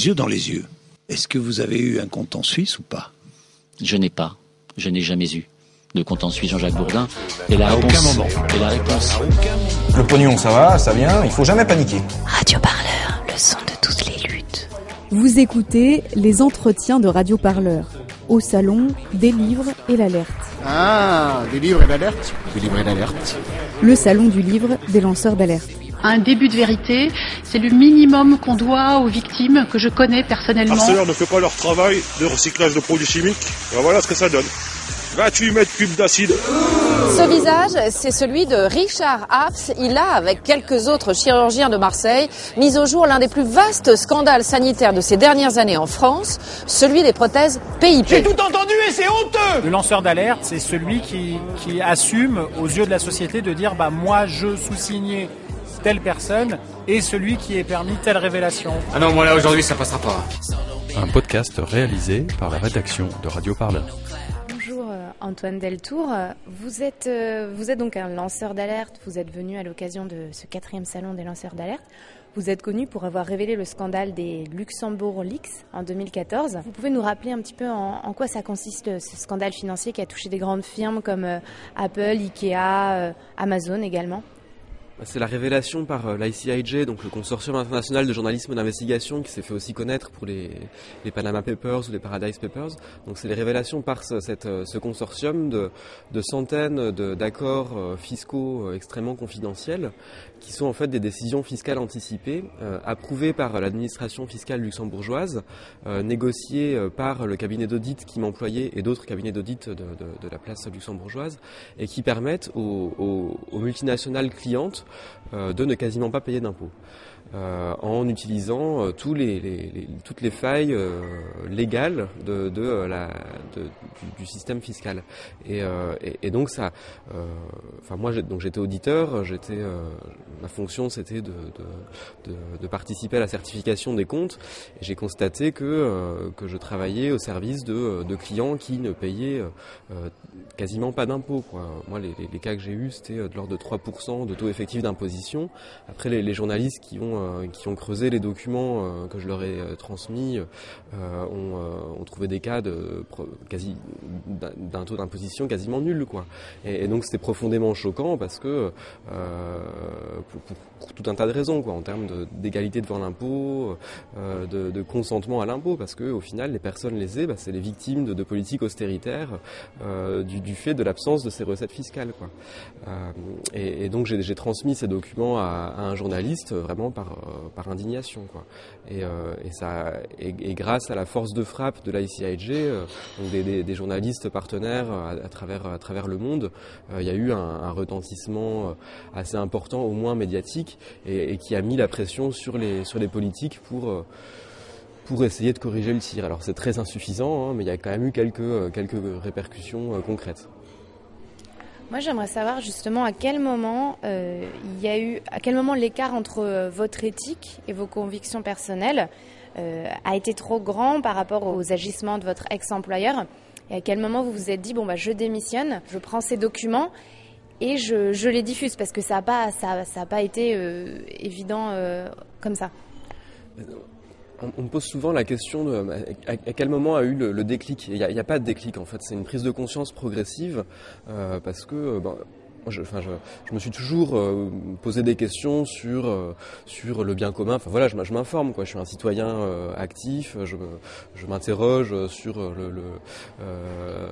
yeux dans les yeux. Est-ce que vous avez eu un compte en Suisse ou pas? Je n'ai pas. Je n'ai jamais eu de compte en Suisse Jean-Jacques Bourdin. Et la À réponse, aucun moment. Et la réponse. Le pognon, ça va, ça vient, il faut jamais paniquer. Radio Parleur, le son de toutes les luttes. Vous écoutez les entretiens de Radio Parleur. Au salon, des livres et l'alerte. Ah, des livres et d'alerte Des livres et d'alerte. Le salon du livre des lanceurs d'alerte. Un début de vérité, c'est le minimum qu'on doit aux victimes que je connais personnellement. Arcelor ne fait pas leur travail de recyclage de produits chimiques. Ben voilà ce que ça donne. 28 mètres cubes d'acide. Ce visage, c'est celui de Richard Haps. Il a, avec quelques autres chirurgiens de Marseille, mis au jour l'un des plus vastes scandales sanitaires de ces dernières années en France, celui des prothèses PIP. entendu et c'est honteux Le lanceur d'alerte, c'est celui qui, qui assume aux yeux de la société de dire bah moi je sous-signais telle personne et celui qui est permis telle révélation. Ah non, moi là aujourd'hui ça passera pas. Un podcast réalisé par la rédaction de Radio Parleur. Bonjour euh, Antoine Deltour, vous êtes, euh, vous êtes donc un lanceur d'alerte, vous êtes venu à l'occasion de ce quatrième salon des lanceurs d'alerte. Vous êtes connu pour avoir révélé le scandale des Luxembourg Leaks en 2014. Vous pouvez nous rappeler un petit peu en, en quoi ça consiste ce scandale financier qui a touché des grandes firmes comme euh, Apple, Ikea, Amazon également? C'est la révélation par euh, l'ICIJ, donc le consortium international de journalisme d'investigation, qui s'est fait aussi connaître pour les, Panama Papers ou les Paradise Papers. Donc c'est les révélations par ce, cette, euh, ce consortium de, de centaines d'accords euh, fiscaux extrêmement confidentiels, qui sont en fait des décisions fiscales anticipées, approuvées par l'administration fiscale luxembourgeoise, négociées par le cabinet d'audit qui m'employait et d'autres cabinets d'audit de, de- de la place luxembourgeoise, et qui permettent aux, aux- aux multinationales clientes de ne quasiment pas payer d'impôts. euh, en utilisant euh, toutes les failles euh, légales euh, du, système fiscal. Et, euh, donc ça, euh, enfin moi j'étais auditeur, j'étais euh, ma fonction c'était de, participer à la certification des comptes et j'ai constaté que euh, que je travaillais au service de, clients qui ne payaient euh, euh, quasiment pas d'impôts. quoi. Moi les, les, les cas que j'ai eus c'était euh, de l'ordre de 3% de taux effectif d'imposition. Après les, les journalistes qui ont euh, qui ont creusé les documents euh, que je leur ai euh, transmis euh, ont, euh, ont trouvé des cas de quasi d'un taux d'imposition quasiment nul quoi. Et, donc c'était profondément choquant parce que pour, pour- pour tout un tas de raisons quoi, en termes d'égalité devant l'impôt, de, de consentement à l'impôt, parce que au final les personnes lésées, bah, c'est les victimes de, de politiques austéritaires du, du fait de l'absence de ces recettes fiscales quoi. Euh, et, donc j'ai transmis ces documents à, un journaliste euh, vraiment par, euh, par indignation quoi. Et, ça et, grâce à la force de frappe de l'ICIJ, euh, donc des, journalistes partenaires à, travers à travers le monde, il y a eu un, un retentissement assez important, au moins médiatique, et, qui a mis la pression sur les sur les politiques pour pour essayer de corriger le tir. Alors c'est très insuffisant, hein, mais il y a quand même eu quelques euh, quelques répercussions euh, concrètes. Moi, j'aimerais savoir justement à quel moment euh, il y a eu, à quel moment l'écart entre euh, votre éthique et vos convictions personnelles euh, a été trop grand par rapport aux agissements de votre ex-employeur. Et à quel moment vous vous êtes dit bon bah je démissionne, je prends ces documents et je, je les diffuse? Parce que ça n'a pas, ça, ça a pas été évident comme ça. On, me pose souvent la question de à, à quel moment a eu le, déclic. Il n'y a, a pas de déclic en fait, c'est une prise de conscience progressive euh, parce que euh, ben, je, me suis toujours euh, posé des questions sur euh, sur le bien commun. Enfin voilà, je, m'informe quoi. Je suis un citoyen euh, actif. Je, m'interroge sur le,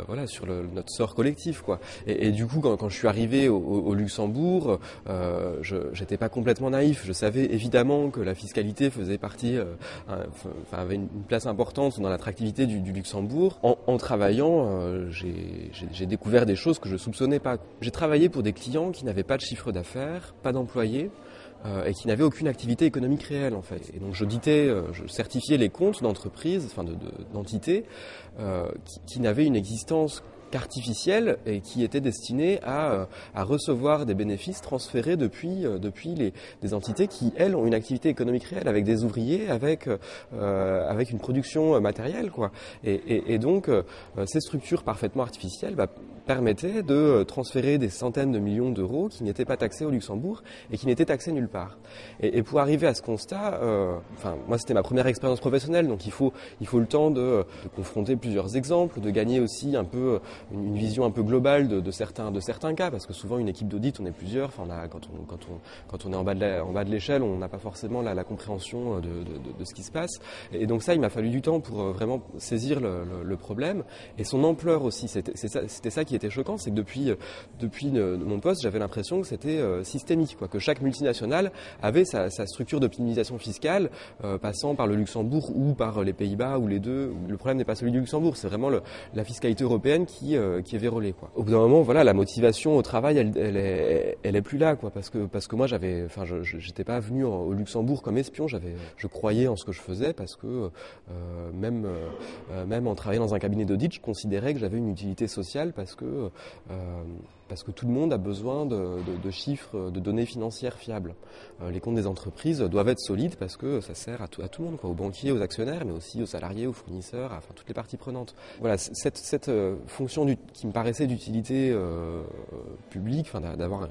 voilà sur notre sort collectif quoi. Et, du coup, quand, je suis arrivé au, Luxembourg, je j'étais pas complètement naïf. Je savais évidemment que la fiscalité faisait partie, avait une place importante dans l'attractivité du, Luxembourg. En, travaillant, j'ai découvert des choses que je soupçonnais pas. J'ai travaillé des clients qui n'avaient pas de chiffre d'affaires, pas d'employés. euh, et qui n'avaient aucune activité économique réelle en fait. Et donc j'auditais, euh, je certifiais les comptes d'entreprises, enfin de- de- d'entités, euh, qui, n'avaient une existence qu'artificielle et qui était destinée à, à, recevoir des bénéfices transférés depuis, depuis les, des entités qui, elles, ont une activité économique réelle, avec des ouvriers, avec, avec une production matérielle. Quoi. Et donc, ces structures parfaitement artificielles bah, permettaient de transférer des centaines de millions d'euros qui n'étaient pas taxés au Luxembourg et qui n'étaient taxés nulle part. Et, pour arriver à ce constat, enfin, moi c'était ma première expérience professionnelle, donc il faut, il faut le temps de, confronter plusieurs exemples, de gagner aussi un peu une, une vision un peu globale de, certains, de certains cas, parce que souvent une équipe d'audit, on est plusieurs, enfin, on quand, on, quand, on, quand on est en bas de l'échelle, on n'a pas forcément la, la compréhension de, de, ce qui se passe. Et donc ça, il m'a fallu du temps pour vraiment saisir le, le, le problème et son ampleur aussi. C'était ça, ça, était choquant, c'est que depuis, depuis mon poste, j'avais l'impression que c'était systémique, quoi, que chaque multinationale avait sa, structure d'optimisation fiscale, euh, passant par le Luxembourg ou par les Pays-Bas ou les deux. Le problème n'est pas celui du Luxembourg, c'est vraiment la fiscalité européenne qui, euh, qui est vérolée. Quoi. Au bout d'un moment, voilà, la motivation au travail, elle, elle, est, plus là, quoi, parce que parce que moi, j'avais, enfin, j'étais pas venu au Luxembourg comme espion. J'avais, je croyais en ce que je faisais parce que euh, même euh, même en travaillant dans un cabinet d'audit, je considérais que j'avais une utilité sociale parce que euh, parce que tout le monde a besoin de, chiffres, de données financières fiables. Euh, les comptes des entreprises doivent être solides parce que ça sert à tout, à le monde, aux banquiers, aux actionnaires, mais aussi aux salariés, aux fournisseurs, enfin toutes les parties prenantes. Voilà, cette, euh, fonction qui me paraissait d'utilité publique, d'avoir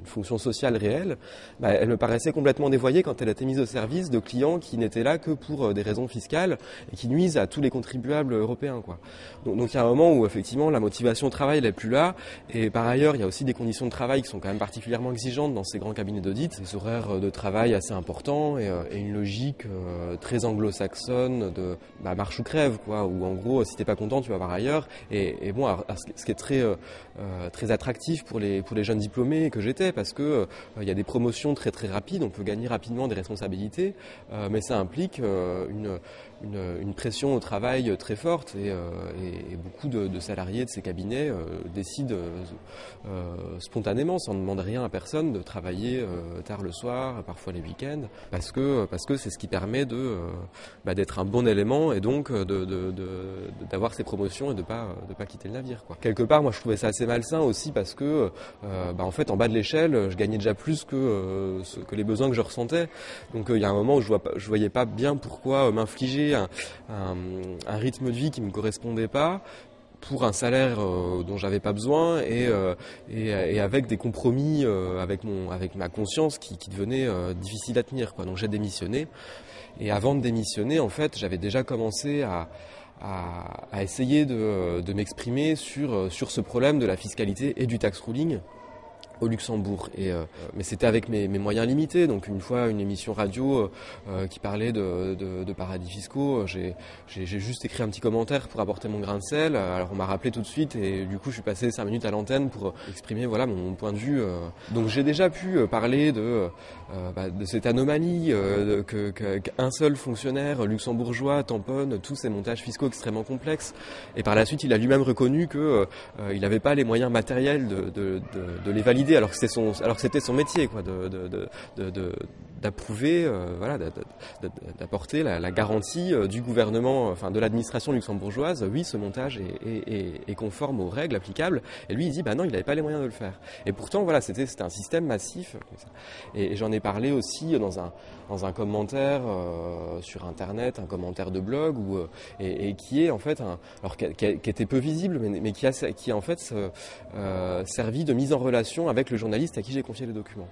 une fonction sociale réelle, bah, elle me paraissait complètement dévoyée quand elle a été mise au service de clients qui n'étaient là que pour euh, des raisons fiscales et qui nuisent à tous les contribuables européens. Quoi. Donc, il y a un moment où effectivement la motivation au travail n'est plus là et par ailleurs il y a aussi des conditions de travail qui sont quand même particulièrement exigeantes dans ces grands cabinets d'audit, des horaires de travail assez importants et, euh, une logique euh, très anglo-saxonne de bah, marche ou crève quoi, où en gros si t'es pas content tu vas voir ailleurs et, bon ce qui est très euh, très attractif pour les pour les jeunes diplômés que parce que euh, il y a des promotions très très rapides, on peut gagner rapidement des responsabilités, euh, mais ça implique euh, une, une, une, pression au travail très forte et, et, et beaucoup de, de, salariés de ces cabinets décident spontanément, sans demander rien à personne, de travailler tard le soir, parfois les week-ends, parce que parce que c'est ce qui permet de bah, d'être un bon élément et donc de d'avoir ces promotions et de pas de pas quitter le navire. Quoi. Quelque part, moi je trouvais ça assez malsain aussi parce que bah, en fait en bas de l'échelle je gagnais déjà plus que, euh, ce, que les besoins que je ressentais. Donc euh, il y a un moment où je, vois pas, je voyais pas bien pourquoi euh, un, rythme de vie qui me correspondait pas pour un salaire euh, dont j'avais pas besoin et, euh, et, avec des compromis euh, avec mon avec ma conscience qui, qui devenait difficile à tenir quoi. Donc j'ai démissionné et avant de démissionner en fait j'avais déjà commencé à à, à essayer de, de m'exprimer sur, sur ce problème de la fiscalité et du tax ruling au Luxembourg. Et, euh, mais c'était avec mes, mes, moyens limités. Donc une fois une émission radio euh, qui parlait de, de, de paradis fiscaux, j'ai juste écrit un petit commentaire pour apporter mon grain de sel. Alors on m'a rappelé tout de suite et du coup je suis passé cinq minutes à l'antenne pour exprimer voilà mon, mon, point de vue. Euh. Donc j'ai déjà pu parler de, bah, de cette anomalie que qu'un seul fonctionnaire luxembourgeois tamponne tous ces montages fiscaux extrêmement complexes. Et par la suite il a lui-même reconnu que il n'avait pas les moyens matériels de, de les valider alors que c'était son alors que c'était son métier quoi de de de, de d'approuver euh, voilà d'apporter la, garantie euh, du gouvernement enfin de l'administration luxembourgeoise. Oui ce montage est, est, est, conforme aux règles applicables. Et lui il dit bah non il n'avait pas les moyens de le faire. Et pourtant voilà c'était un système massif et, j'en ai parlé aussi dans un dans un commentaire euh, sur internet un commentaire de blog ou euh, et, et, qui est en fait un alors qui, qui était peu visible mais, mais qui a qui a en fait euh, servi de mise en relation avec le journaliste à qui j'ai confié les documents.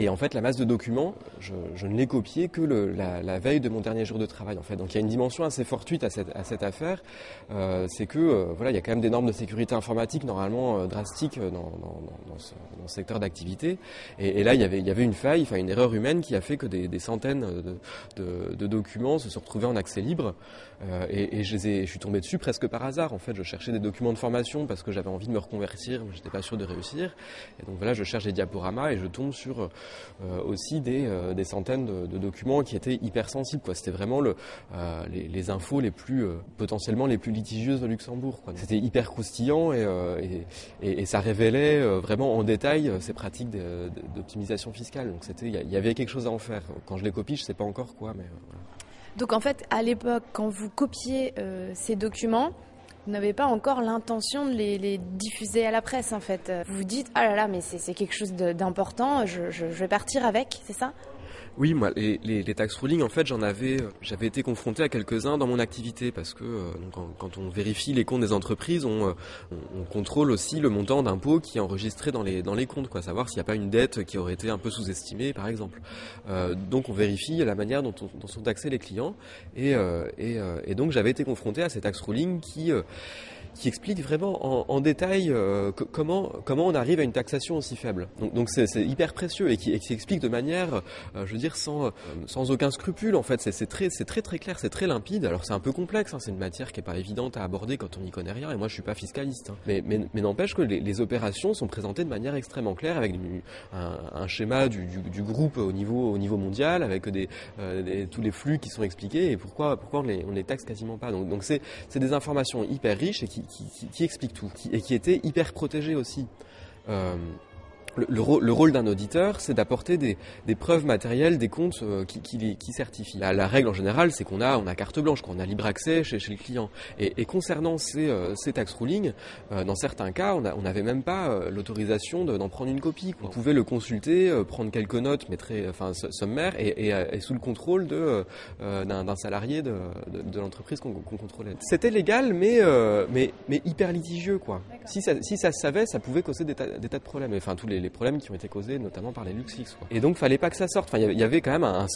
Et en fait, la masse de documents, je, je ne l'ai copié que le, la, la, veille de mon dernier jour de travail. En fait, donc il y a une dimension assez fortuite à cette, à cette affaire. Euh, c'est que euh, voilà, il y a quand même des normes de sécurité informatique normalement euh, drastiques dans, dans, dans, ce, dans, ce, secteur d'activité. Et, et, là, il y avait, il y avait une faille, enfin une erreur humaine qui a fait que des, des centaines de, de, de, documents se sont retrouvés en accès libre. Euh, et, je, je, suis tombé dessus presque par hasard. En fait, je cherchais des documents de formation parce que j'avais envie de me reconvertir, mais j'étais pas sûr de réussir. Et donc voilà, je cherche des diaporamas et je tombe sur euh, aussi des, euh, centaines de, de, documents qui étaient hyper sensibles. C'était vraiment le, les, infos les plus potentiellement les plus litigieuses au Luxembourg. C'était hyper croustillant et, ça révélait vraiment en détail ces pratiques d'optimisation fiscale. Donc il y, avait quelque chose à en faire. Quand je les copie, je sais pas encore quoi, mais. Donc en fait, à l'époque, quand vous copiez ces documents, Vous n'avez pas encore l'intention de les, diffuser à la presse, en fait. Vous vous dites, ah là là, mais c'est quelque chose d'important, je vais partir avec, c'est ça? Oui, moi, les, les, les, tax ruling, en fait, j'en avais, euh, j'avais été confronté à quelques-uns dans mon activité parce que euh, quand, on vérifie les comptes des entreprises, on, euh, on, on contrôle aussi le montant d'impôt qui est enregistré dans les dans les comptes, quoi, savoir s'il n'y a pas une dette qui aurait été un peu sous-estimée, par exemple. Euh, donc, on vérifie la manière dont, on, dont sont taxés les clients, et, et, et donc j'avais été confronté à ces tax ruling qui qui explique vraiment en, en détail euh, comment comment on arrive à une taxation aussi faible. Donc donc c'est hyper précieux et qui, et qui explique de manière, euh, je veux dire sans euh, sans aucun scrupule en fait. C'est très très très clair, c'est très limpide. Alors c'est un peu complexe, hein, c'est une matière qui est pas évidente à aborder quand on n'y connaît rien. Et moi je suis pas fiscaliste, hein. mais mais, mais n'empêche que les, les, opérations sont présentées de manière extrêmement claire avec un, un, schéma du, du, du, groupe au niveau au niveau mondial avec des, des, tous les flux qui sont expliqués et pourquoi pourquoi on les on les taxe quasiment pas. Donc donc c'est c'est des informations hyper riches et qui qui, explique tout et qui était hyper protégé aussi. Euh, le, rôle d'un auditeur, c'est d'apporter des, preuves matérielles des comptes euh, qui, qui, certifient. La, règle en général, c'est qu'on a, on a carte blanche, qu'on a libre accès chez, chez le client. Et, concernant ces, euh, ces tax ruling, euh, dans certains cas, on n'avait même pas l'autorisation d'en prendre une copie. On pouvait le consulter, prendre quelques notes, mais très, enfin sommaires, et, et, sous le contrôle de d'un salarié de, de, l'entreprise qu'on contrôlait. C'était légal, mais, mais mais hyper litigieux quoi. Si ça si ça se savait, ça pouvait causer des tas, des tas de problèmes. Enfin tous les les problèmes qui ont été causés notamment par les. Quoi. Et donc fallait pas que ça sorte. Enfin, il y avait quand même un,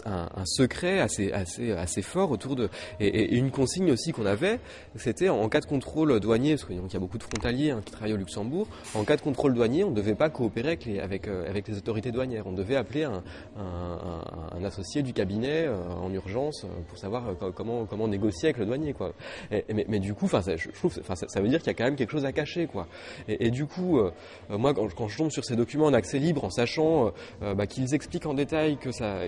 secret assez assez assez fort autour de et, une consigne aussi qu'on avait, c'était en cas de contrôle douanier, parce qu'il y a beaucoup de frontaliers hein, qui travaillent au Luxembourg. En cas de contrôle douanier, on ne devait pas coopérer les euh, avec les autorités douanières. On devait appeler un, associé du cabinet euh, en urgence euh, pour savoir comment négocier avec le douanier mais, du coup, enfin, je trouve, ça, ça, veut dire qu'il y a quand même quelque chose à cacher quoi. Et, du coup, moi quand je tombe sur ces documents en accès libre en sachant euh, euh, bah, qu'ils expliquent en détail que ça,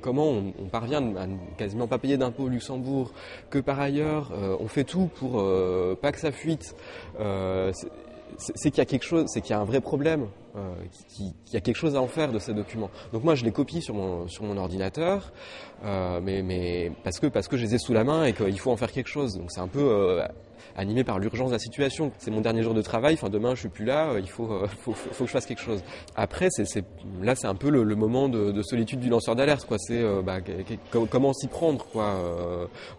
comment on, parvient à quasiment pas payer d'impôts au Luxembourg, que par ailleurs euh, on fait tout pour pas que ça fuite. c'est qu'il y a quelque chose, c'est qu'il y a un vrai problème, qu'il y a quelque chose à en faire de ces documents. Donc moi je les copie sur mon sur mon ordinateur, mais mais parce que parce que je les ai sous la main et qu'il faut en faire quelque chose. Donc c'est un peu animé par l'urgence de la situation. C'est mon dernier jour de travail, enfin demain je suis plus là, euh, il faut, euh, faut, faut, que je fasse quelque chose. Après, c'est, là c'est un peu le, moment de, de, solitude du lanceur d'alerte, quoi. C'est euh, bah, comment s'y prendre, quoi.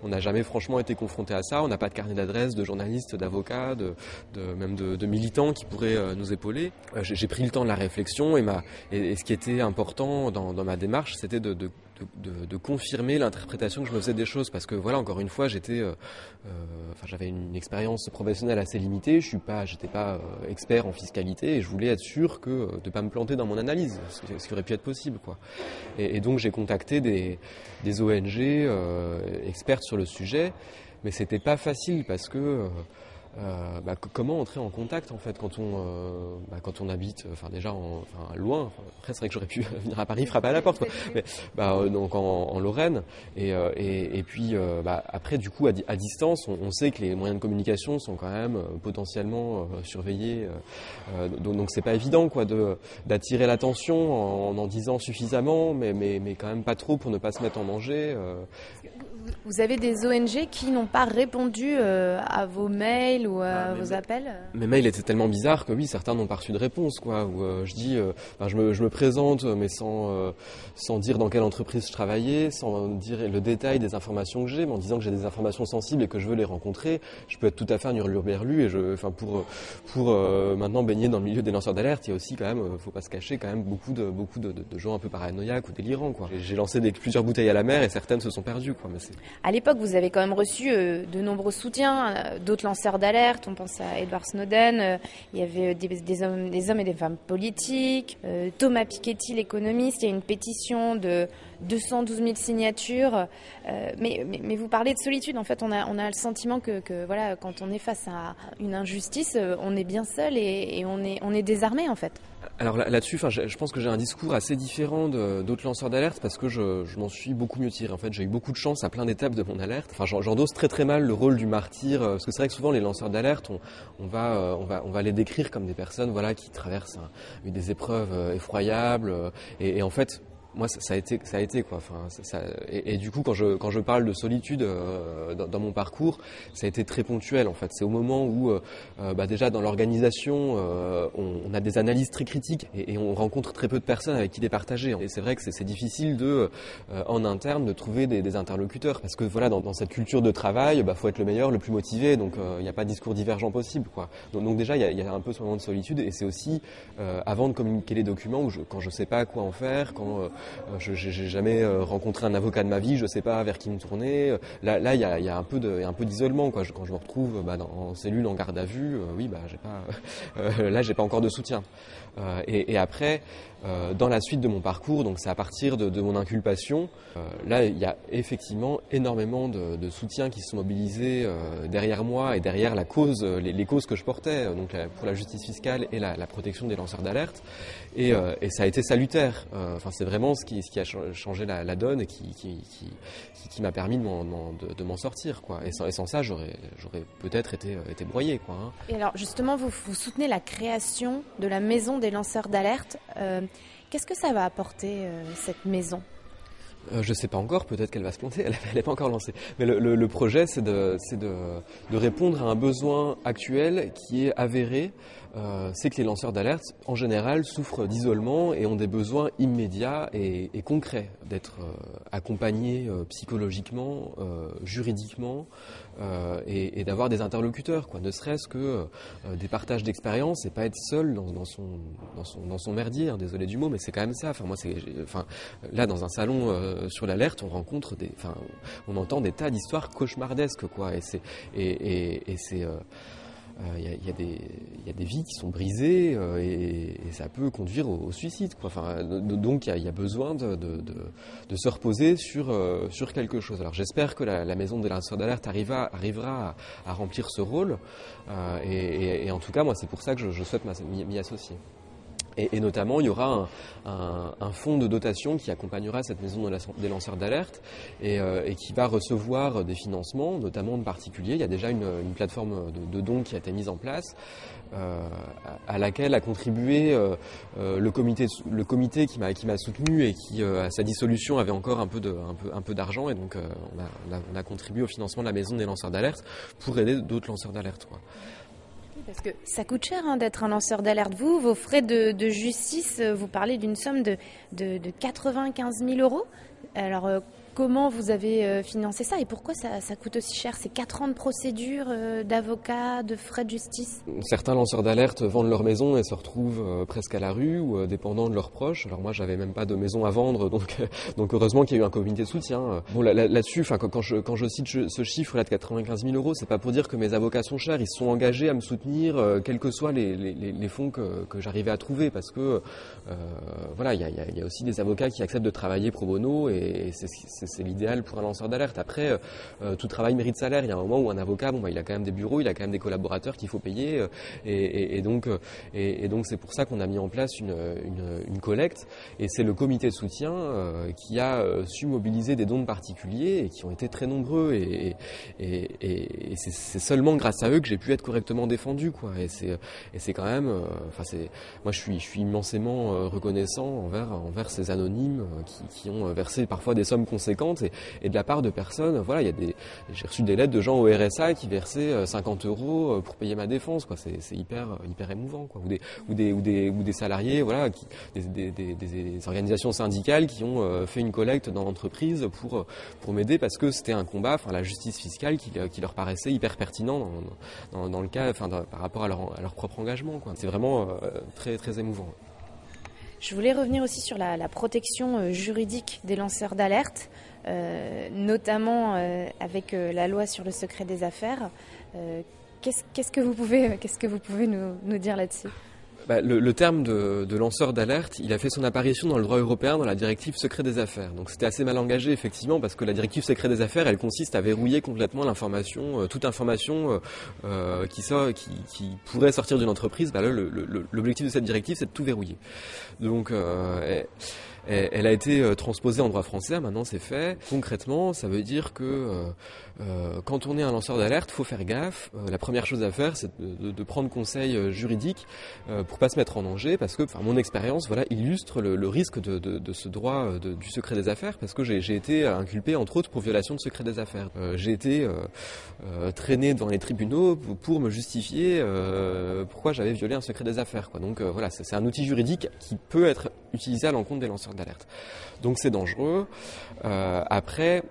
on n'a jamais franchement été confronté à ça. On n'a pas de carnet d'adresse de journalistes, d'avocats, de, même de, de, militants qui pourraient nous épauler. j'ai, pris le temps de la réflexion et, ma, et, ce qui était important dans, ma démarche, c'était de, de confirmer l'interprétation que je me faisais des choses. Parce que voilà encore une fois j'étais euh, euh, enfin j'avais une expérience professionnelle assez limitée. Je suis pas j'étais pas euh, expert en fiscalité et je voulais être sûr que de pas me planter dans mon analyse ce, qui aurait pu être possible quoi. Et, et donc j'ai contacté des, des ONG expertes sur le sujet. Mais c'était pas facile parce que euh, bah, comment entrer en contact en fait quand on euh, bah, quand on habite enfin déjà en, enfin, loin après c'est vrai que j'aurais pu venir à Paris frapper à la porte quoi. mais bah, euh, donc en, en, Lorraine et, euh, et, et puis euh, bah, après du coup à, à distance on, on, sait que les moyens de communication sont quand même potentiellement surveillés donc donc c'est pas évident quoi de d'attirer l'attention en, en disant suffisamment mais, mais mais quand même pas trop pour ne pas se mettre en danger vous avez des ONG qui n'ont pas répondu euh, à vos mails ou à ah, vos appels Mes mails étaient tellement bizarres que oui, certains n'ont pas reçu de réponse. Quoi, où, euh, je dis, euh, je, me, je, me, présente, mais sans, sans dire dans quelle entreprise je travaillais, sans dire le détail des informations que j'ai, mais en disant que j'ai des informations sensibles et que je veux les rencontrer. Je peux être tout à fait un hurluberlu et je, pour, pour maintenant baigner dans le milieu des lanceurs d'alerte, il y a aussi quand même, faut pas se cacher, quand même beaucoup de, beaucoup de, de, de gens un peu paranoïaques ou délirants. J'ai lancé des, plusieurs bouteilles à la mer et certaines se sont perdues. Quoi, mais à l'époque, vous avez quand même reçu euh, de nombreux soutiens, euh, d'autres lanceurs d'alerte. On pense à Edward Snowden. Euh, il y avait des, hommes, des hommes et des femmes politiques. Thomas Piketty, l'économiste. Il y a une pétition de 212 000 signatures. Mais, mais, vous parlez de solitude. En fait, on a, le sentiment que, voilà, quand on est face à une injustice, on est bien seul et, on, est, désarmé en fait. Alors là-dessus, je pense que j'ai un discours assez différent d'autres lanceurs d'alerte parce que je, m'en suis beaucoup mieux tiré. En fait, j'ai eu beaucoup de chance à plein d'étapes de mon alerte. Enfin, j'endosse très très mal le rôle du martyr euh, parce que c'est vrai que souvent les lanceurs d'alerte, on, va, euh, on va, on va les décrire comme des personnes, voilà, qui traversent des épreuves euh, effroyables et en fait, moi ça, a été ça a été quoi. Enfin ça, et, du coup quand je quand je parle de solitude euh, dans, mon parcours ça a été très ponctuel en fait. C'est au moment où euh, euh, bah, déjà dans l'organisation on, a des analyses très critiques et, on rencontre très peu de personnes avec qui les partager. Et c'est vrai que c'est difficile de en interne de trouver des, interlocuteurs. Parce que voilà dans, cette culture de travail bah faut être le meilleur le plus motivé. Donc il n'y a pas de discours divergent possible quoi. Donc, déjà il y, a, un peu ce moment de solitude. Et c'est aussi avant de communiquer les documents où je, quand je sais pas quoi en faire quand euh, je n'ai jamais euh, rencontré un avocat de ma vie, je ne sais pas vers qui me tourner. Là, là, il y a, un peu d'isolement, quand je me retrouve bah, dans, en cellule, en garde à vue, euh, oui, bah, j'ai pas, là, j'ai pas encore de soutien. Et, et, après, dans la suite de mon parcours, donc c'est à partir de, mon inculpation, là, il y a effectivement énormément de, de soutien qui sont mobilisés derrière moi et derrière la cause, les, causes que je portais, donc pour la justice fiscale et la, protection des lanceurs d'alerte. Et, ça a été salutaire. Enfin, c'est vraiment ce qui, a changé la, donne et qui, m'a permis de m'en sortir. Et, sans, ça, j'aurais peut-être été, broyé. Hein. Et alors, justement, vous, vous, soutenez la création de la maison des lanceurs d'alerte. Euh, qu'est-ce que ça va apporter, euh, cette maison? Euh, je ne sais pas encore, peut-être qu'elle va se planter, elle n'est pas encore lancée. Mais le, projet, c'est de, répondre à un besoin actuel qui est avéré euh, c'est que les lanceurs d'alerte, en général, souffrent d'isolement et ont des besoins immédiats et, concrets d'être euh, accompagnés euh, psychologiquement, juridiquement et, d'avoir des interlocuteurs, quoi. Ne serait-ce que des partages d'expériences et pas être seul dans, son, dans, son, merdier. Hein, désolé du mot, mais c'est quand même ça. Enfin, moi, c'est, enfin, là, dans un salon sur l'alerte, on rencontre des, enfin, on entend des tas d'histoires cauchemardesques, quoi. Et c'est, et, c'est il euh, y, a, des vies qui sont brisées euh, et, ça peut conduire au, suicide. Enfin, donc il y, a besoin de, se reposer sur, euh, sur quelque chose. Alors j'espère que la, maison des lanceurs d'alerte arrivera, arrivera à, remplir ce rôle. Et, en tout cas, moi, c'est pour ça que je souhaite m'y associer. Et, notamment, il y aura un, fonds de dotation qui accompagnera cette maison des lanceurs d'alerte euh, et, qui va recevoir des financements, notamment de particuliers. Il y a déjà une, plateforme de, dons qui a été mise en place, euh, à laquelle a contribué euh, le comité, le comité qui m'a soutenu et qui, à sa dissolution, avait encore un peu d'argent. et donc, on a, on, a, contribué au financement de la maison des lanceurs d'alerte pour aider d'autres lanceurs d'alerte. Parce que ça coûte cher hein, d'être un lanceur d'alerte. Vous, vos frais de, justice, euh, vous parlez d'une somme de, de, de 95 000 euros. Alors, euh, Comment vous avez euh, financé ça et pourquoi ça, coûte aussi cher? C'est 4 ans de procédure, euh, d'avocats, de frais de justice? Certains lanceurs d'alerte vendent leur maison et se retrouvent euh, presque à la rue ou dépendant de leurs proches. Alors moi, j'avais même pas de maison à vendre, donc, donc heureusement qu'il y a eu un comité de soutien. Bon, là-dessus, là, quand, je, quand je cite ce chiffre-là de 95 000 euros, c'est pas pour dire que mes avocats sont chers. Ils sont engagés à me soutenir, quels que soient les, les, les fonds que, que j'arrivais à trouver, parce que voilà, il y a, y a, aussi des avocats qui acceptent de travailler pro bono et c'est c'est l'idéal pour un lanceur d'alerte. Après, euh, euh, tout travail mérite salaire. Il y a un moment où un avocat, bon, bah, il a quand même des bureaux, il a quand même des collaborateurs qu'il faut payer, euh, et, donc, et, donc c'est pour ça qu'on a mis en place une, collecte. Et c'est le comité de soutien qui a su mobiliser des dons particuliers et qui ont été très nombreux. Et, c'est seulement grâce à eux que j'ai pu être correctement défendu, quoi. Et c'est et c'est quand même, enfin c'est, moi je suis je suis immensément reconnaissant envers envers ces anonymes qui, qui ont versé parfois des sommes conséquentes et, de la part de personnes, voilà, il y a des, j'ai reçu des lettres de gens au RSA qui versaient 50 euh, euros euh, pour payer ma défense, quoi. C'est, hyper, hyper émouvant. Ou des, ou des, ou des, ou des salariés, voilà, qui, des, organisations syndicales qui ont euh, fait une collecte dans l'entreprise pour, pour m'aider parce que c'était un combat, enfin, la justice fiscale qui, leur paraissait hyper pertinent dans, dans le cas, enfin, par rapport à leur, à leur propre engagement, quoi. C'est vraiment très, très émouvant. Je voulais revenir aussi sur la, protection juridique des lanceurs d'alerte. Euh, notamment euh, avec euh, la loi sur le secret des affaires. Qu'est-ce que vous pouvez, qu'est-ce que vous pouvez nous, nous dire là-dessus? Bah, le, terme de, de lanceur d'alerte, il a fait son apparition dans le droit européen dans la directive secret des affaires. Donc c'était assez mal engagé effectivement parce que la directive secret des affaires, elle consiste à verrouiller complètement l'information, toute information euh, qui, sort, qui, qui, pourrait sortir d'une entreprise. Bah, L'objectif de cette directive, c'est de tout verrouiller. Donc elle a été transposée en droit français, maintenant c'est fait. Concrètement, ça veut dire que quand on est un lanceur d'alerte, faut faire gaffe. la première chose à faire, c'est de, prendre conseil juridique pour pas se mettre en danger, parce que, enfin, mon expérience, voilà, illustre le, risque de, ce droit du secret des affaires, parce que j'ai été inculpé entre autres pour violation de secret des affaires. j'ai été traîné devant les tribunaux pour me justifier pourquoi j'avais violé un secret des affaires. Quoi. Donc voilà, c'est un outil juridique qui peut être utilisé à l'encontre des lanceurs d'alerte. Donc c'est dangereux. Euh, après,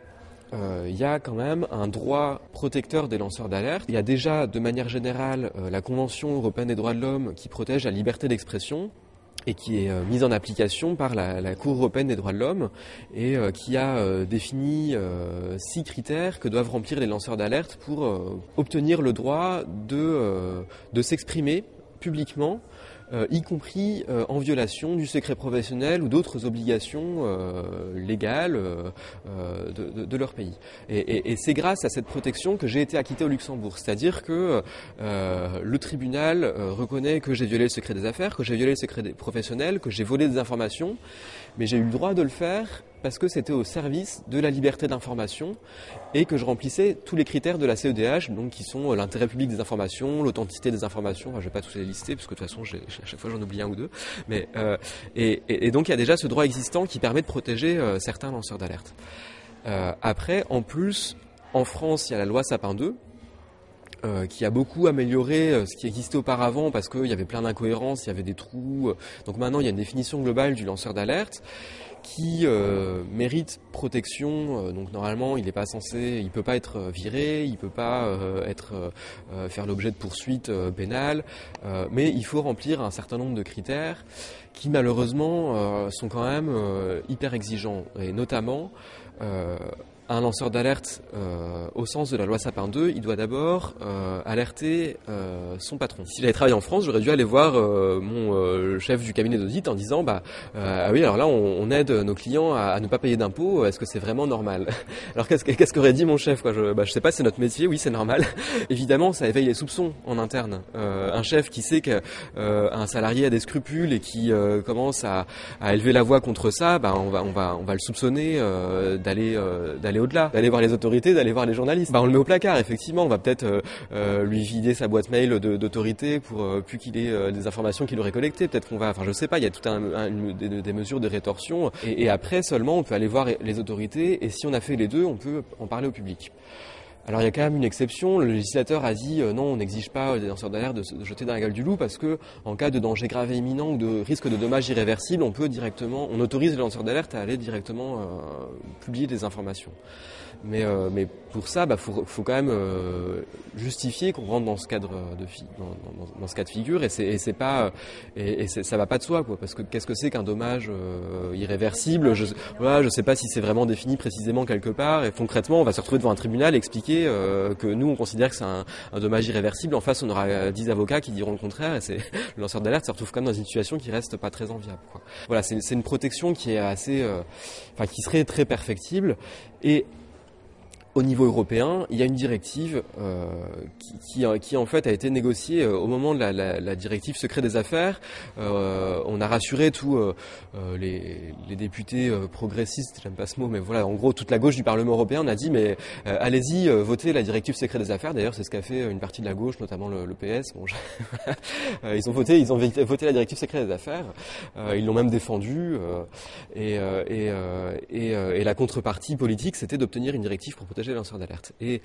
il euh, y a quand même un droit protecteur des lanceurs d'alerte. Il y a déjà, de manière générale, euh, la Convention européenne des droits de l'homme qui protège la liberté d'expression et qui est mise en application par la, Cour européenne des droits de l'homme et qui a défini six critères que doivent remplir les lanceurs d'alerte pour obtenir le droit de s'exprimer publiquement euh, y compris euh, en violation du secret professionnel ou d'autres obligations euh, légales de, leur pays. Et, c'est grâce à cette protection que j'ai été acquitté au Luxembourg. C'est-à-dire que le tribunal reconnaît que j'ai violé le secret des affaires, que j'ai violé le secret professionnel, que j'ai volé des informations, mais j'ai eu le droit de le faire parce que c'était au service de la liberté d'information et que je remplissais tous les critères de la CEDH, donc qui sont euh, l'intérêt public des informations, l'authenticité des informations. Enfin, je vais pas tous les lister parce que de toute façon, à chaque fois j'en oublie un ou deux. Mais euh, et, donc il y a déjà ce droit existant qui permet de protéger euh, certains lanceurs d'alerte. après, en plus, en France, il y a la loi Sapin 2 qui a beaucoup amélioré ce qui existait auparavant parce qu'il y avait plein d'incohérences, il y avait des trous. Donc maintenant, il y a une définition globale du lanceur d'alerte qui euh, mérite protection. Euh, donc normalement, il n'est pas censé, il peut pas être euh, viré, il peut pas être faire l'objet de poursuites pénales, mais il faut remplir un certain nombre de critères qui malheureusement sont quand même hyper exigeants et notamment un lanceur d'alerte euh, au sens de la loi Sapin 2, il doit d'abord euh, alerter euh, son patron. Si j'avais travaillé en France, j'aurais dû aller voir mon chef du cabinet d'audit en disant bah ah oui alors là on, aide nos clients à, ne pas payer d'impôts. Est-ce que c'est vraiment normal Alors qu'est-ce qu'est-ce qu'aurait dit mon chef quoi? Je bah, je sais pas, c'est notre métier. Oui, c'est normal. Évidemment, ça éveille les soupçons en interne. un chef qui sait qu'un salarié a des scrupules et qui commence à, à, élever la voix contre ça, bah on va on va on va le soupçonner d'aller d'aller au-delà, d'aller voir les autorités, d'aller voir les journalistes. Bah, on le met au placard, effectivement. On va peut-être euh, euh, lui vider sa boîte mail d'autorité pour euh, plus qu'il ait des informations qu'il aurait collectées. Peut-être qu'on va, enfin, je sais pas. Il y a tout un, des, mesures de rétorsion. Et, et après seulement, on peut aller voir les autorités. Et si on a fait les deux, on peut en parler au public. Alors il y a quand même une exception. Le législateur a dit non, on n'exige pas des lanceurs d'alerte de, de, jeter dans la gueule du loup parce que en cas de danger grave et imminent ou de risque de dommage irréversible, on peut directement, on autorise les lanceurs d'alerte à aller directement publier des informations. Mais, euh, mais pour ça, bah, faut, faut quand même euh, justifier qu'on rentre dans ce cadre de dans, dans, ce cas de figure, et c'est, pas, et, et ça va pas de soi, quoi. Parce que qu'est-ce que c'est qu'un dommage euh, irréversible? Je, voilà, je sais pas si c'est vraiment défini précisément quelque part. Et concrètement, on va se retrouver devant un tribunal et expliquer que nous, on considère que c'est un, un, dommage irréversible. En face, on aura dix avocats qui diront le contraire, et c'est le lanceur d'alerte se retrouve quand même dans une situation qui reste pas très enviable. Quoi. Voilà, c'est, c'est une protection qui est assez, enfin, qui serait très perfectible. Et au niveau européen, il y a une directive euh, qui, qui, en fait a été négociée euh, au moment de la, directive secret des affaires. Euh, on a rassuré tous euh, euh, les, députés progressistes, j'aime pas ce mot, mais voilà, en gros toute la gauche du Parlement européen, a dit mais allez-y, votez la directive secret des affaires. D'ailleurs, c'est ce qu'a fait une partie de la gauche, notamment le, le ils ont voté, ils ont voté la directive secret des affaires. ils l'ont même défendue. et, et, et, et, la contrepartie politique, c'était d'obtenir une directive pour protéger les lanceurs d'alerte. Et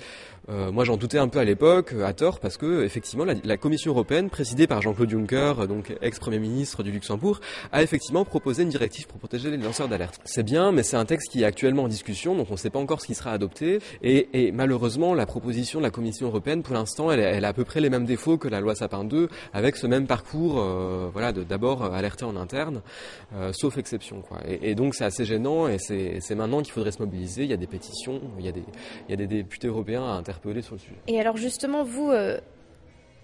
euh, moi, j'en doutais un peu à l'époque, à tort, parce que effectivement, la, Commission européenne, présidée par Jean-Claude Juncker, donc ex-premier ministre du Luxembourg, a effectivement proposé une directive pour protéger les lanceurs d'alerte. C'est bien, mais c'est un texte qui est actuellement en discussion, donc on ne sait pas encore ce qui sera adopté. Et, malheureusement, la proposition de la Commission européenne, pour l'instant, elle, a à peu près les mêmes défauts que la loi Sapin 2, avec ce même parcours, euh, voilà, d'abord alerter en interne, euh, sauf exception. Et donc c'est assez gênant, et c'est maintenant qu'il faudrait se mobiliser. Il y a des pétitions, il y a des, il y a des députés européens à interpeller sur le sujet. Et alors justement, vous, euh,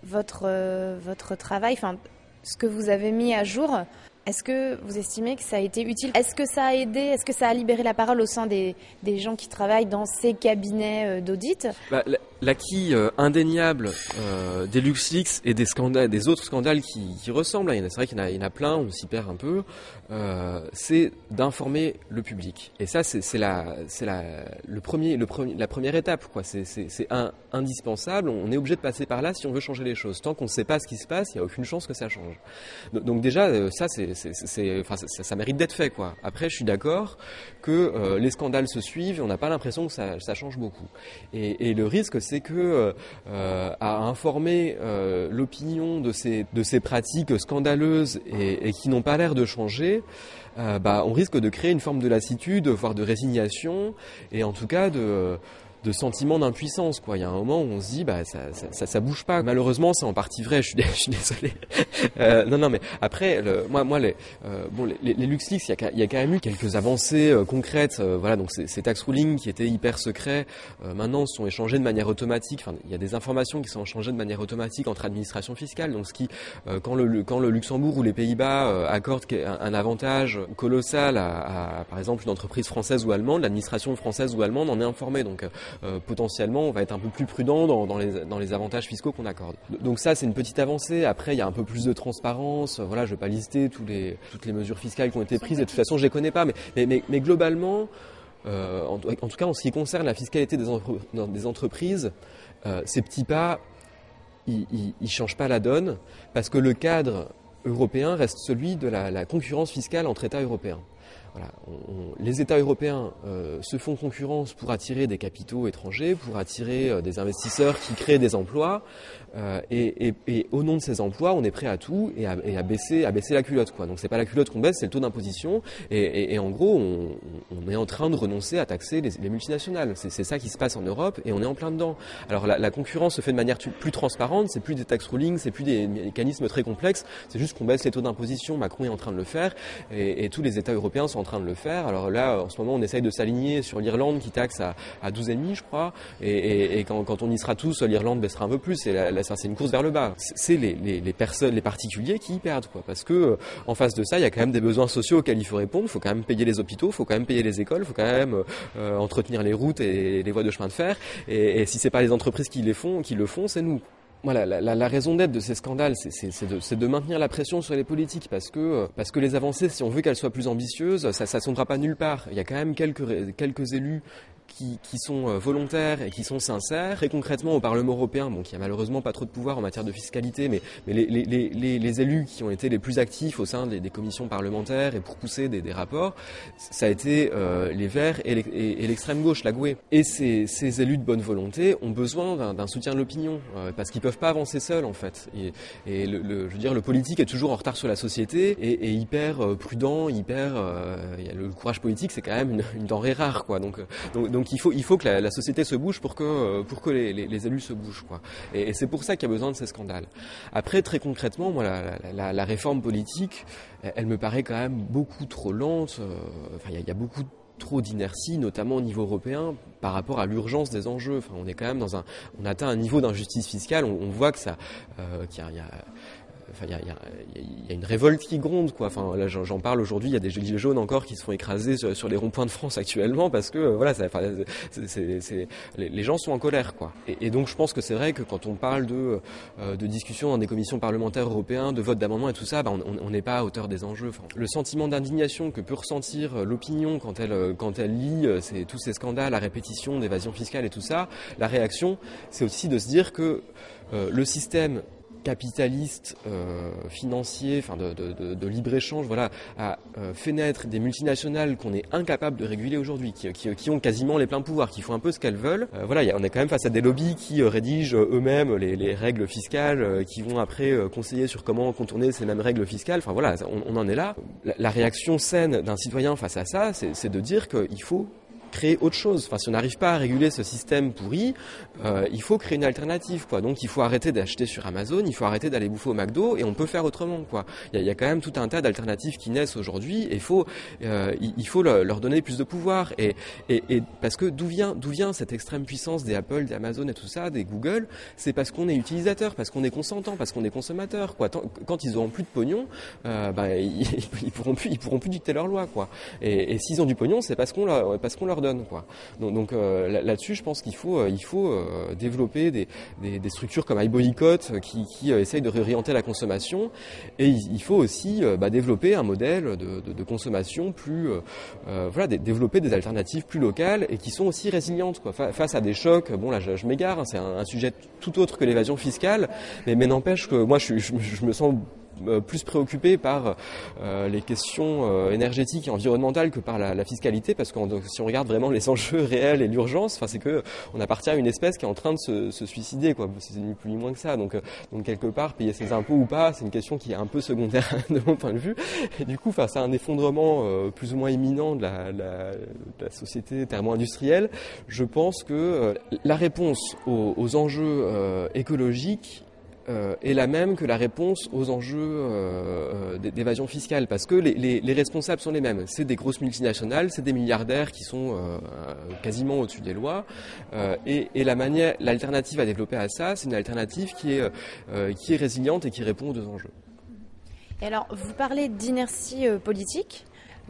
votre, euh, votre travail, enfin, ce que vous avez mis à jour, Est-ce que vous estimez que ça a été utile? Est-ce que ça a aidé? Est-ce que ça a libéré la parole au sein des, des gens qui travaillent dans ces cabinets d'audit? Bah, L'acquis euh, indéniable euh, des LuxLeaks et des scandales, des autres scandales qui, ressemblent, c'est vrai qu'il y, en a plein, on s'y perd un peu, euh, c'est d'informer le public. Et ça, c'est la, la, le premier, le la première étape. C'est indispensable. On est obligé de passer par là si on veut changer les choses. Tant qu'on ne sait pas ce qui se passe, il n'y a aucune chance que ça change. Donc déjà, euh, ça, c'est, ça, mérite d'être fait, quoi. Après, je suis d'accord que euh, les scandales se suivent et on n'a pas l'impression que ça, change beaucoup. Et, le risque, c'est que euh, à informer euh, l'opinion de ces, de ces pratiques scandaleuses et, et qui n'ont pas l'air de changer, euh, bah, on risque de créer une forme de lassitude, voire de résignation, et en tout cas de de sentiment d'impuissance quoi. Il y a un moment où on se dit bah ça ça, ça, bouge pas. Malheureusement c'est en partie vrai. Je suis, désolé. Euh, non non mais après le, moi moi les euh, bon les, les, LuxLeaks il y, a, il y a quand même eu quelques avancées euh, concrètes. Euh, voilà donc ces, ces tax rulings qui étaient hyper secrets euh, maintenant sont échangés de manière automatique. Enfin il y a des informations qui sont échangées de manière automatique entre administrations fiscales. Donc ce qui quand le, quand le Luxembourg ou les Pays-Bas accordent un, avantage colossal à, à, par exemple une entreprise française ou allemande, l'administration française ou allemande en est informée. Donc euh, potentiellement on va être un peu plus prudent dans, les, avantages fiscaux qu'on accorde. Donc ça c'est une petite avancée. Après il y a un peu plus de transparence. Voilà, je vais pas lister toutes les mesures fiscales qui ont été prises. Et de toute façon je les connais pas, mais, globalement, euh, en, tout cas en ce qui concerne la fiscalité des, entre, des entreprises, euh, ces petits pas, ils, ils changent pas la donne parce que le cadre européen reste celui de la concurrence fiscale entre États européens. Voilà, on, on, les États européens euh, se font concurrence pour attirer des capitaux étrangers, pour attirer euh, des investisseurs qui créent des emplois, euh, et, et, et, au nom de ces emplois, on est prêt à tout et à, et à baisser, à baisser la culotte. Quoi. Donc c'est pas la culotte qu'on baisse, c'est le taux d'imposition, et, en gros, on, on, est en train de renoncer à taxer les, les multinationales. C'est ça qui se passe en Europe, et on est en plein dedans. Alors la, la concurrence se fait de manière plus transparente, c'est plus des tax rulings, c'est plus des mécanismes très complexes, c'est juste qu'on baisse les taux d'imposition. Macron est en train de le faire, et, tous les États européens sont en train de le faire. Alors là, en ce moment, on essaye de s'aligner sur l'Irlande qui taxe à, à 12,5, je crois. Et, quand, on y sera tous, l'Irlande baissera un peu plus. Et la, la, c'est une course vers le bas. C'est les, personnes, les particuliers qui y perdent, quoi. Parce que en face de ça, il y a quand même des besoins sociaux auxquels il faut répondre. Il faut quand même payer les hôpitaux, il faut quand même payer les écoles, il faut quand même euh, entretenir les routes et les voies de chemin de fer. Et, et si c'est pas les entreprises qui les font, qui le font, c'est nous voilà, la, raison d'être de ces scandales, c'est de, de, maintenir la pression sur les politiques parce que, parce que les avancées, si on veut qu'elles soient plus ambitieuses, ça ne pas nulle part. Il y a quand même quelques, quelques élus qui, qui, sont euh, volontaires et qui sont sincères. Très concrètement, au Parlement européen, bon, qui a malheureusement pas trop de pouvoir en matière de fiscalité, mais, mais les, les, les, les, élus qui ont été les plus actifs au sein des, des commissions parlementaires et pour pousser des, des rapports, ça a été euh, les Verts et l'extrême gauche, la GUE. Et ces, ces, élus de bonne volonté ont besoin d'un soutien de l'opinion euh, parce qu'ils peuvent pas avancer seuls en fait. Et, et le, le, je veux dire, le politique est toujours en retard sur la société et, et hyper euh, prudent, hyper. Euh, le courage politique, c'est quand même une, une denrée rare, quoi. Donc, donc, donc donc il faut, il faut que la, société se bouge pour que, pour que les, élus se bougent. Quoi. Et, c'est pour ça qu'il y a besoin de ces scandales. Après, très concrètement, moi, la, réforme politique, elle me paraît quand même beaucoup trop lente. Euh, enfin, il y, a, beaucoup trop d'inertie, notamment au niveau européen, par rapport à l'urgence des enjeux. Enfin, on est quand même dans un, on atteint un niveau d'injustice fiscale. On, voit que ça, euh, qu'il y a il y a, une révolte qui gronde, quoi. Enfin, j'en parle aujourd'hui. Il y a des gilets jaunes encore qui se font écraser sur, les ronds-points de France actuellement parce que, euh, voilà, les, gens sont en colère, quoi. Et, donc, je pense que c'est vrai que quand on parle de, euh, de discussions dans des commissions parlementaires européennes, de vote d'amendements et tout ça, bah, on n'est pas à hauteur des enjeux. Le sentiment d'indignation que peut ressentir euh, l'opinion quand elle, elle lit tous ces scandales à répétition d'évasion fiscale et tout ça, la réaction, c'est aussi de se dire que euh, le système capitaliste euh, financier, enfin de, libre-échange, voilà, a euh, fait naître des multinationales qu'on est incapable de réguler aujourd'hui, qui, ont quasiment les pleins pouvoirs, qui font un peu ce qu'elles veulent. Euh, voilà, on est quand même face à des lobbies qui euh, rédigent eux-mêmes les, les, règles fiscales, qui vont après conseiller sur comment contourner ces mêmes règles fiscales. Enfin voilà, on, on en est là. La, la réaction saine d'un citoyen face à ça, c'est de dire qu'il faut créer autre chose. Enfin, si on n'arrive pas à réguler ce système pourri, euh, il faut créer une alternative, quoi. Donc, il faut arrêter d'acheter sur Amazon, il faut arrêter d'aller bouffer au McDo, et on peut faire autrement, quoi. Il y a, quand même tout un tas d'alternatives qui naissent aujourd'hui, et faut, euh, il, faut le- leur donner plus de pouvoir. Et, et, et parce que d'où vient, d'où vient cette extrême puissance des Apple, des Amazon et tout ça, des Google C'est parce qu'on est utilisateur, parce qu'on est consentant, parce qu'on est consommateur, quoi. Quand ils auront plus de pognon, euh, bah, ils, ils pourront plus, ils pourront plus dicter leurs lois, quoi. Et, et s'ils ont du pognon, c'est parce qu'on leur, parce qu'on leur quoi. Donc, euh, là- là-dessus, je pense qu'il faut, euh, il faut euh, développer des, des, structures comme iBoycott qui, qui essayent de réorienter la consommation. Et il, faut aussi bah, développer un modèle de, de, consommation plus, voilà, dé- développer des alternatives plus locales et qui sont aussi résilientes, quoi. Fa- face à des chocs. Bon, là, je, m'égare, hein, c'est un, sujet tout autre que l'évasion fiscale, mais, mais n'empêche que moi, je, me sens plus préoccupé par euh, les questions euh, énergétiques et environnementales que par la, fiscalité, parce que si on regarde vraiment les enjeux réels et l'urgence, enfin c'est que on appartient à une espèce qui est en train de se, suicider, quoi. C'est ni plus ni moins que ça. Donc, euh, donc quelque part, payer ses impôts ou pas, c'est une question qui est un peu secondaire de mon point de vue. Et du coup, face à un effondrement euh, plus ou moins imminent de la, société thermo-industrielle, je pense que euh, la réponse aux, enjeux euh, écologiques euh, est la même que la réponse aux enjeux euh, euh, d'évasion fiscale, parce que les, les- les responsables sont les mêmes. C'est des grosses multinationales, c'est des milliardaires qui sont quasiment au-dessus des lois, et, la manière, l'alternative à développer à ça, c'est une alternative qui est qui est résiliente et qui répond aux deux enjeux. Alors, vous parlez d'inertie politique.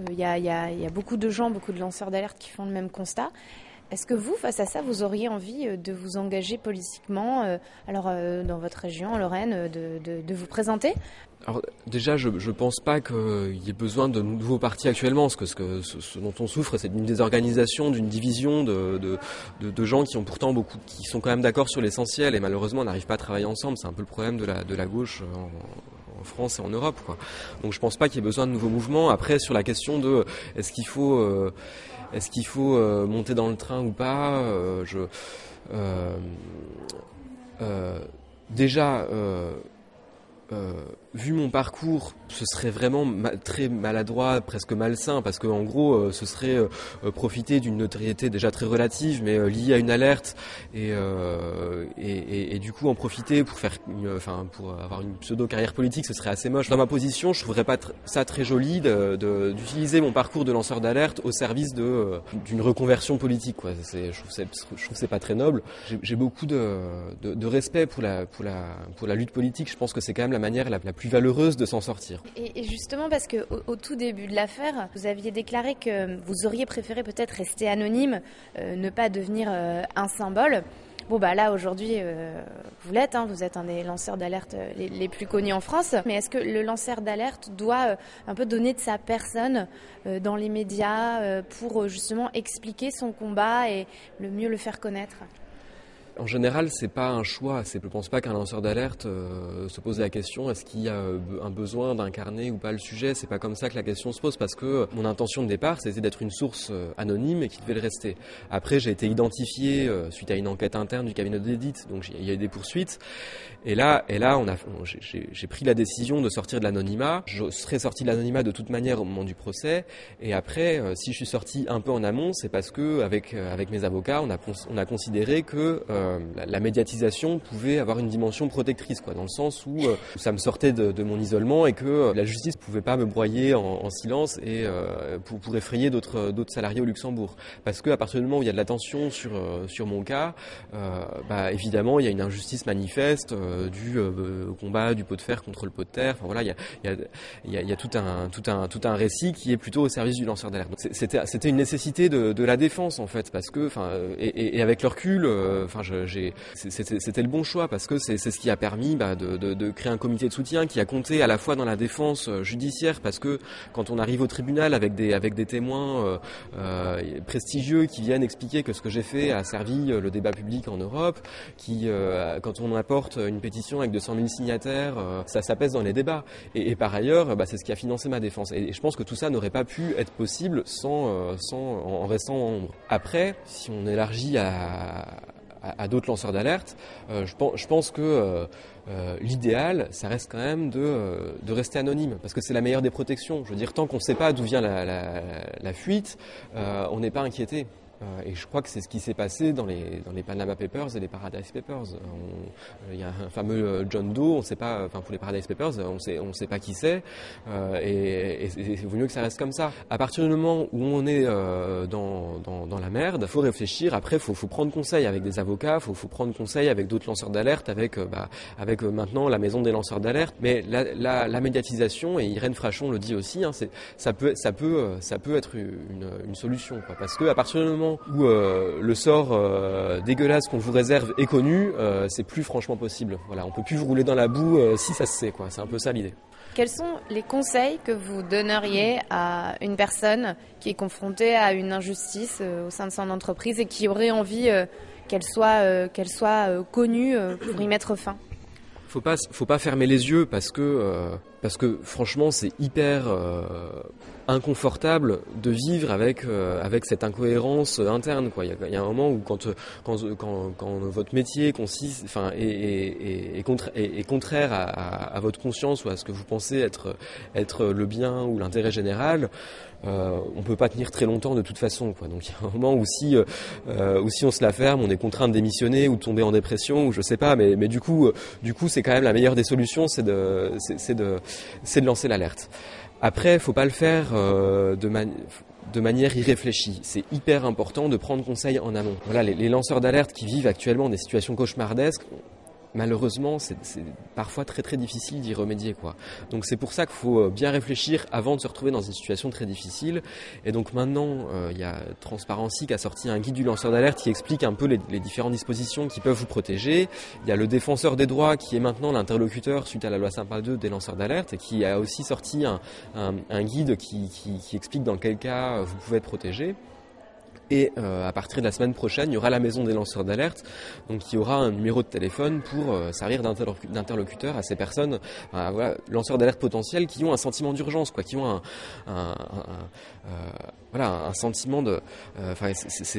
Il y a beaucoup de gens, beaucoup de lanceurs d'alerte qui font le même constat. Est-ce que vous, face à ça, vous auriez envie euh, de vous engager politiquement, euh, alors euh, dans votre région, en Lorraine, de, vous présenter? Alors déjà, je ne pense pas qu'il y ait besoin de nouveaux partis actuellement, parce que ce, dont on souffre, c'est d'une désorganisation, d'une division de, gens qui ont pourtant beaucoup, qui sont quand même d'accord sur l'essentiel, et malheureusement n'arrivent pas à travailler ensemble. C'est un peu le problème de la, gauche en, France et en Europe. Donc je pense pas qu'il y ait besoin de nouveaux mouvements. Après, sur la question de est-ce qu'il faut, est-ce qu'il faut euh, monter dans le train ou pas, euh, je, euh, déjà. Vu mon parcours, ce serait vraiment ma- très maladroit, presque malsain, parce que en gros, euh, ce serait euh, euh, profiter d'une notoriété déjà très relative, mais euh, liée à une alerte, et, et, et- et du coup en profiter pour faire, enfin pour avoir une pseudo carrière politique, ce serait assez moche. Dans ma position, je trouverais pas ça très joli d'utiliser mon parcours de lanceur d'alerte au service de d'une reconversion politique. Quoi. Je trouve c'est, je trouve c'est pas très noble. J'ai, beaucoup de, de, de respect pour la, pour la, pour la lutte politique. Je pense que c'est quand même la manière la plus valeureuse de s'en sortir. Et, justement, parce que au, tout début de l'affaire, vous aviez déclaré que vous auriez préféré peut-être rester anonyme, euh, ne pas devenir euh, un symbole. Bon bah là aujourd'hui euh, vous l'êtes, hein, vous êtes un des lanceurs d'alerte les, plus connus en France. Mais est-ce que le lanceur d'alerte doit un peu donner de sa personne dans les médias pour justement expliquer son combat et le mieux le faire connaître? En général, c'est pas un choix. Je pense pas qu'un lanceur d'alerte euh, se pose la question est-ce qu'il y a euh, un besoin d'incarner ou pas le sujet? C'est pas comme ça que la question se pose parce que mon intention de départ, c'était d'être une source euh, anonyme et qui devait le rester. Après, j'ai été identifié euh, suite à une enquête interne du cabinet d'audit, donc il y a eu des poursuites. Et là, et là, j'ai- pris la décision de sortir de l'anonymat. Je serais sorti de l'anonymat de toute manière au moment du procès. Et après, euh, si je suis sorti un peu en amont, c'est parce que avec euh, mes avocats, on a considéré que euh, la, médiatisation pouvait avoir une dimension protectrice, quoi, dans le sens où, euh, ça me sortait de, mon isolement et que euh, la justice pouvait pas me broyer en, en silence et pour, effrayer d'autres salariés au Luxembourg. Parce que à partir du moment où il y a de l'attention sur sur mon cas, bah évidemment il y a une injustice manifeste du combat du pot de fer contre le pot de terre. Enfin voilà, il y a tout un récit qui est plutôt au service du lanceur d'alerte. C'était une nécessité de, la défense en fait parce que et, avec le recul, enfin c'était le bon choix parce que c'est ce qui a permis bah, de, créer un comité de soutien qui a compté à la fois dans la défense euh, judiciaire parce que quand on arrive au tribunal avec des témoins euh, euh, prestigieux qui viennent expliquer que ce que j'ai fait a servi le débat public en Europe, qui quand on apporte une pétition avec 200 000 signataires, ça, ça dans les débats. Et, par ailleurs, bah, c'est ce qui a financé ma défense. Et, je pense que tout ça n'aurait pas pu être possible sans, en restant en ombre. Après, si on élargit à, à, d'autres lanceurs d'alerte, euh, je, pense, que euh, euh, l'idéal, ça reste quand même de, rester anonyme, parce que c'est la meilleure des protections. Je veux dire, tant qu'on ne sait pas d'où vient la, la, la fuite, on n'est pas inquiété. Euh, et je crois que c'est ce qui s'est passé dans les, dans les Panama Papers et les Paradise Papers. Il y a un fameux John Doe, on sait pas, enfin pour les Paradise Papers, on sait, on sait pas qui c'est, et, et, vaut mieux que ça reste comme ça. À partir du moment où on est dans, dans, dans, la merde, faut réfléchir. Après, faut, faut prendre conseil avec des avocats, faut, faut prendre conseil avec d'autres lanceurs d'alerte, avec, bah, avec maintenant la maison des lanceurs d'alerte. Mais la, la, la, médiatisation, et Irène Frachon le dit aussi, hein, ça peut, ça peut, ça peut être une, une solution, quoi, parce que à partir du moment où euh, le sort euh, dégueulasse qu'on vous réserve est connu, euh, c'est plus franchement possible. Voilà, on peut plus vous rouler dans la boue si ça se sait, quoi. C'est un peu ça l'idée. Quels sont les conseils que vous donneriez à une personne qui est confrontée à une injustice au sein de son entreprise et qui aurait envie qu'elle soit, qu'elle soit connue pour y mettre fin? Faut pas faut pas fermer les yeux parce que parce que franchement c'est hyper inconfortable de vivre avec euh, avec cette incohérence interne quoi. Il y a, un moment où quand quand quand, quand votre métier consiste, enfin est, est, est, contraire à, à, votre conscience ou à ce que vous pensez être être le bien ou l'intérêt général, euh, on peut pas tenir très longtemps de toute façon. Quoi. Donc il y a un moment où si, euh, où si on se la ferme, on est contraint de démissionner ou de tomber en dépression ou je sais pas. Mais, mais du coup, du coup, c'est quand même la meilleure des solutions, c'est de, c'est de, c'est de lancer l'alerte. Après, faut pas le faire euh, de, de manière irréfléchie. C'est hyper important de prendre conseil en amont. Voilà, les, les lanceurs d'alerte qui vivent actuellement des situations cauchemardesques, malheureusement, c'est parfois très très difficile d'y remédier. Quoi. Donc c'est pour ça qu'il faut euh, bien réfléchir avant de se retrouver dans une situation très difficile. Et donc maintenant, euh, il y a Transparency qui a sorti un guide du lanceur d'alerte qui explique un peu les, les, différentes dispositions qui peuvent vous protéger. Il y a le défenseur des droits qui est maintenant l'interlocuteur suite à la loi Sympa 2 des lanceurs d'alerte et qui a aussi sorti un, un, un guide qui, qui, qui explique dans quel cas vous pouvez être protégé. Et euh, à partir de la semaine prochaine, il y aura la maison des lanceurs d'alerte. Donc il y aura un numéro de téléphone pour euh, servir d'interlocuteur à ces personnes, lanceurs d'alerte potentiels qui ont un sentiment d'urgence, quoi, qui ont un, voilà, un sentiment de. Euh, enfin,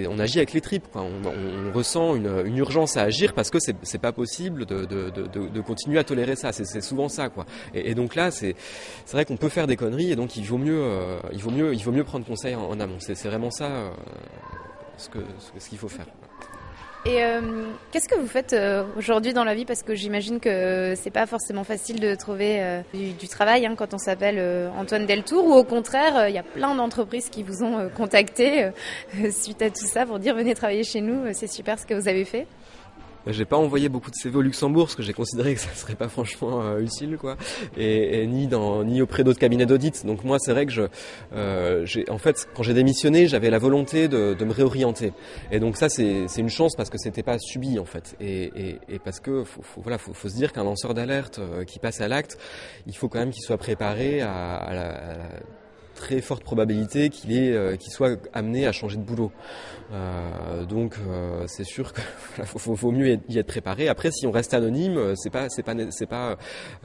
on agit avec les tripes, quoi. On, on, ressent une, une, urgence à agir parce que c'est pas possible de, de, de, de, continuer à tolérer ça. C'est souvent ça, quoi. Et, donc là, c'est vrai qu'on peut faire des conneries et donc il vaut mieux, il vaut mieux, il vaut mieux prendre conseil en, amont. C'est vraiment ça ce qu'il ce qu'il faut faire. Et euh, qu'est-ce que vous faites euh, aujourd'hui dans la vie? Parce que j'imagine que c'est pas forcément facile de trouver euh, du, travail hein, quand on s'appelle euh, Antoine Deltour, ou au contraire, il y a plein d'entreprises qui vous ont contacté suite à tout ça pour dire venez travailler chez nous, c'est super ce que vous avez fait. J'ai pas envoyé beaucoup de CV au Luxembourg parce que j'ai considéré que ça serait pas franchement euh, utile, quoi. Et, et, ni dans ni auprès d'autres cabinets d'audit. Donc moi, c'est vrai que je, euh, en fait, quand j'ai démissionné, j'avais la volonté de, de, me réorienter. Et donc ça, c'est, c'est une chance parce que c'était pas subi en fait. Et, et, et parce que faut, faut voilà, faut, faut, se dire qu'un lanceur d'alerte euh, qui passe à l'acte, il faut quand même qu'il soit préparé à, à la, à la très forte probabilité euh, qu'il soit amené à changer de boulot. Euh, donc euh, c'est sûr qu'il faut, faut, mieux y être préparé. Après, si on reste anonyme, c'est pas, c'est pas, c'est pas,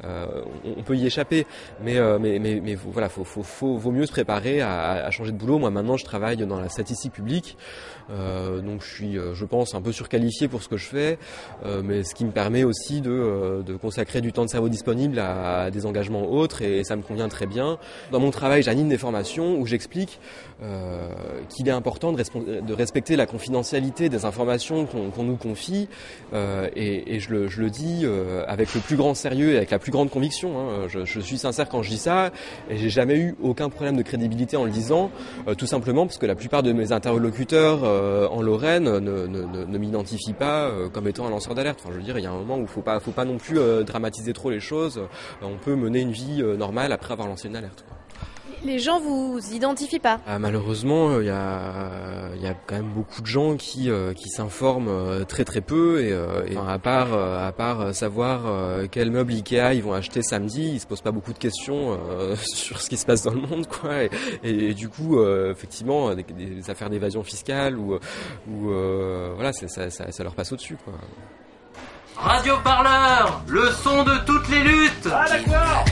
on peut y échapper. Mais, mais, mais, mais voilà, faut, faut, vaut mieux se préparer à, changer de boulot. Moi, maintenant, je travaille dans la statistique publique, donc je suis, je pense, un peu surqualifié pour ce que je fais, mais ce qui me permet aussi de, consacrer du temps de cerveau disponible à, des engagements autres, et, et, ça me convient très bien. Dans mon travail, j'anime des où j'explique qu'il est important de, respecter la confidentialité des informations qu'on qu nous confie, euh, et, et je, le, je, le, dis euh, avec le plus grand sérieux et avec la plus grande conviction. Hein. Je, je, suis sincère quand je dis ça, et j'ai jamais eu aucun problème de crédibilité en le disant, euh, tout simplement parce que la plupart de mes interlocuteurs euh, en Lorraine ne, ne, ne, ne m'identifient pas euh, comme étant un lanceur d'alerte. Enfin, je veux dire, il y a un moment où il faut pas, faut pas non plus dramatiser trop les choses. on peut mener une vie normale après avoir lancé une alerte. Quoi. Les gens vous identifient pas ah, Malheureusement, il euh, y, a, y a quand même beaucoup de gens qui, euh, qui s'informent euh, très très peu et, euh, et à part à part savoir quel meuble Ikea ils vont acheter samedi, ils se posent pas beaucoup de questions sur ce qui se passe dans le monde, quoi. Et, et, et du coup, effectivement, des, des affaires d'évasion fiscale ou, ou voilà, ça, ça, ça leur passe au-dessus, quoi. Radio Parleur, le son de toutes les luttes. Ah d'accord